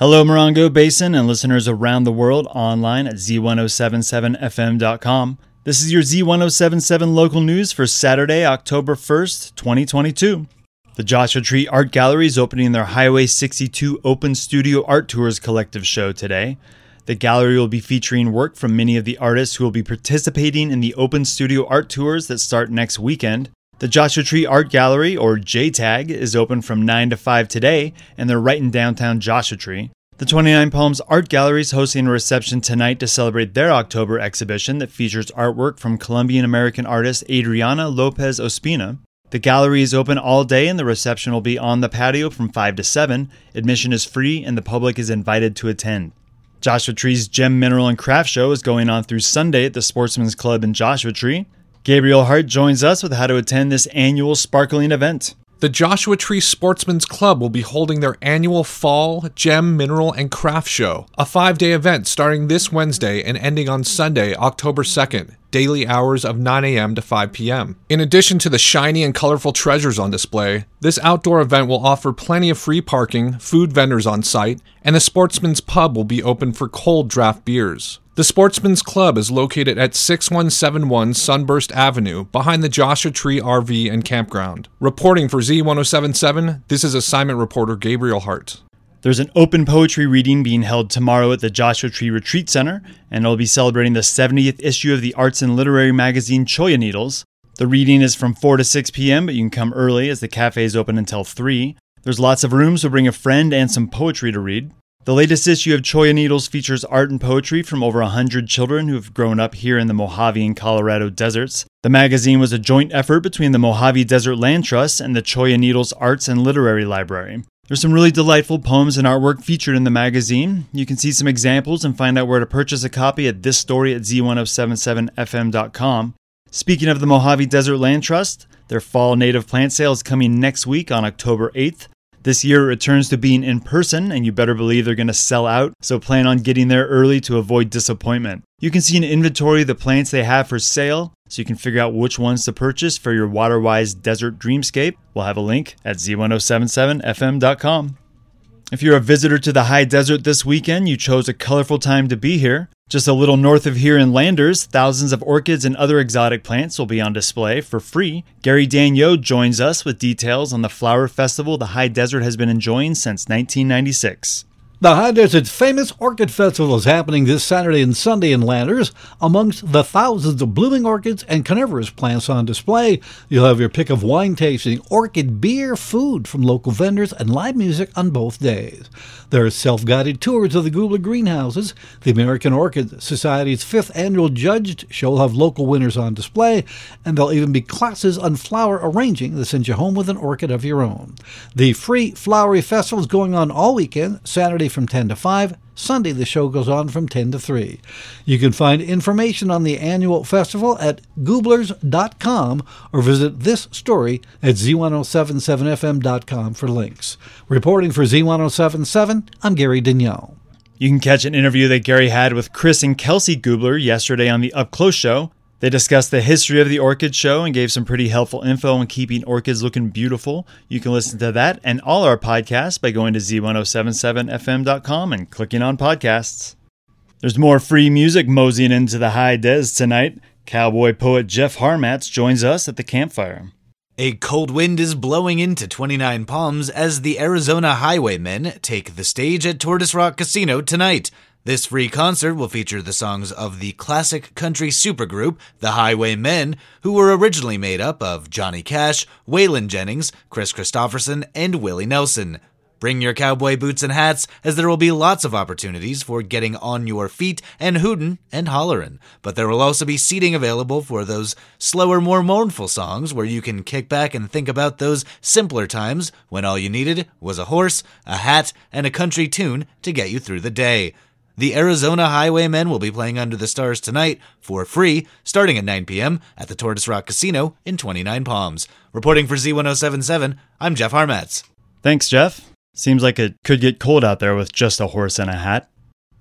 Hello, Morongo Basin and listeners around the world online at z1077fm.com. This is your Z1077 local news for Saturday, October 1st, 2022. The Joshua Tree Art Gallery is opening their Highway 62 Open Studio Art Tours collective show today. The gallery will be featuring work from many of the artists who will be participating in the Open Studio Art Tours that start next weekend. The Joshua Tree Art Gallery, or JTAG, is open from 9 to 5 today, and they're right in downtown Joshua Tree. The 29 Palms Art Gallery is hosting a reception tonight to celebrate their October exhibition that features artwork from Colombian American artist Adriana Lopez Ospina. The gallery is open all day and the reception will be on the patio from 5 to 7. Admission is free and the public is invited to attend. Joshua Tree's Gem Mineral and Craft Show is going on through Sunday at the Sportsman's Club in Joshua Tree. Gabriel Hart joins us with how to attend this annual sparkling event. The Joshua Tree Sportsman's Club will be holding their annual Fall Gem, Mineral, and Craft Show, a five day event starting this Wednesday and ending on Sunday, October 2nd, daily hours of 9 a.m. to 5 p.m. In addition to the shiny and colorful treasures on display, this outdoor event will offer plenty of free parking, food vendors on site, and the Sportsman's Pub will be open for cold draft beers. The Sportsman's Club is located at 6171 Sunburst Avenue, behind the Joshua Tree RV and Campground. Reporting for Z1077, this is assignment reporter Gabriel Hart. There's an open poetry reading being held tomorrow at the Joshua Tree Retreat Center, and it'll be celebrating the 70th issue of the arts and literary magazine Cholla Needles. The reading is from 4 to 6 p.m., but you can come early as the cafe is open until 3. There's lots of room, so bring a friend and some poetry to read. The latest issue of Cholla Needles features art and poetry from over 100 children who have grown up here in the Mojave and Colorado deserts. The magazine was a joint effort between the Mojave Desert Land Trust and the Cholla Needles Arts and Literary Library. There's some really delightful poems and artwork featured in the magazine. You can see some examples and find out where to purchase a copy at this story at z1077fm.com. Speaking of the Mojave Desert Land Trust, their fall native plant sale is coming next week on October 8th. This year it returns to being in person, and you better believe they're going to sell out, so plan on getting there early to avoid disappointment. You can see an inventory of the plants they have for sale, so you can figure out which ones to purchase for your Waterwise Desert Dreamscape. We'll have a link at z1077fm.com. If you're a visitor to the high desert this weekend, you chose a colorful time to be here. Just a little north of here in Landers, thousands of orchids and other exotic plants will be on display for free. Gary Daigneault joins us with details on the flower festival the high desert has been enjoying since 1996. The High Desert's famous Orchid Festival is happening this Saturday and Sunday in Landers. Amongst the thousands of blooming orchids and carnivorous plants on display, you'll have your pick of wine tasting, orchid beer, food from local vendors, and live music on both days. There are self guided tours of the Gubler greenhouses. The American Orchid Society's fifth annual judged show will have local winners on display, and there'll even be classes on flower arranging that send you home with an orchid of your own. The free flowery festival is going on all weekend, Saturday from 10 to 5. Sunday, the show goes on from 10 to 3. You can find information on the annual festival at gublers.com or visit this story at z1077fm.com for links. Reporting for Z1077, I'm Gary Daigneault. You can catch an interview that Gary had with Chris and Kelsey Gubler yesterday on the Up Close show. They discussed the history of the orchid show and gave some pretty helpful info on keeping orchids looking beautiful. You can listen to that and all our podcasts by going to z1077fm.com and clicking on podcasts. There's more free music moseying into the high des tonight. Cowboy poet Jeff Harmatz joins us at the campfire. A cold wind is blowing into 29 Palms as the Arizona Highwaymen take the stage at Tortoise Rock Casino tonight. This free concert will feature the songs of the classic country supergroup, the Highwaymen, who were originally made up of Johnny Cash, Waylon Jennings, Kris Kristofferson, and Willie Nelson. Bring your cowboy boots and hats, as there will be lots of opportunities for getting on your feet and hootin' and hollerin'. But there will also be seating available for those slower, more mournful songs where you can kick back and think about those simpler times when all you needed was a horse, a hat, and a country tune to get you through the day. The Arizona Highwaymen will be playing under the stars tonight for free, starting at 9 p.m. at the Tortoise Rock Casino in 29 Palms. Reporting for Z1077, I'm Jeff Harmatz. Thanks, Jeff. Seems like it could get cold out there with just a horse and a hat.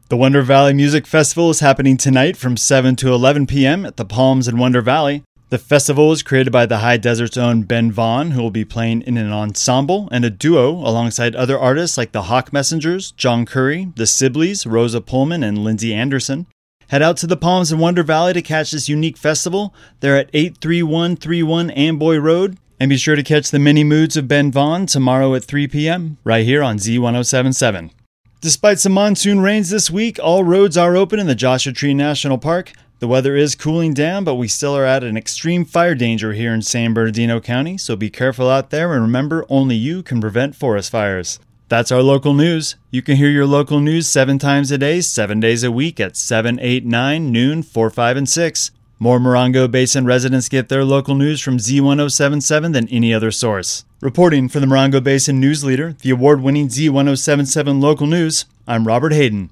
The Wonder Valley Music Festival is happening tonight from 7 to 11 p.m. at the Palms in Wonder Valley. The festival is created by the High Desert's own Ben Vaughn, who will be playing in an ensemble and a duo alongside other artists like the Hawk Messengers, John Curry, the Sibleys, Rosa Pullman, and Lindsay Anderson. Head out to the Palms and Wonder Valley to catch this unique festival. They're at 83131 Amboy Road. And be sure to catch the many moods of Ben Vaughn tomorrow at 3 p.m. right here on Z1077. Despite some monsoon rains this week, all roads are open in the Joshua Tree National Park. The weather is cooling down, but we still are at an extreme fire danger here in San Bernardino County, so be careful out there and remember only you can prevent forest fires. That's our local news. You can hear your local news seven times a day, seven days a week at 7, 8, 9, noon, 4, 5, and 6. More Morongo Basin residents get their local news from Z1077 than any other source. Reporting for the Morongo Basin News Leader, the award winning Z1077 local news, I'm Robert Haydon.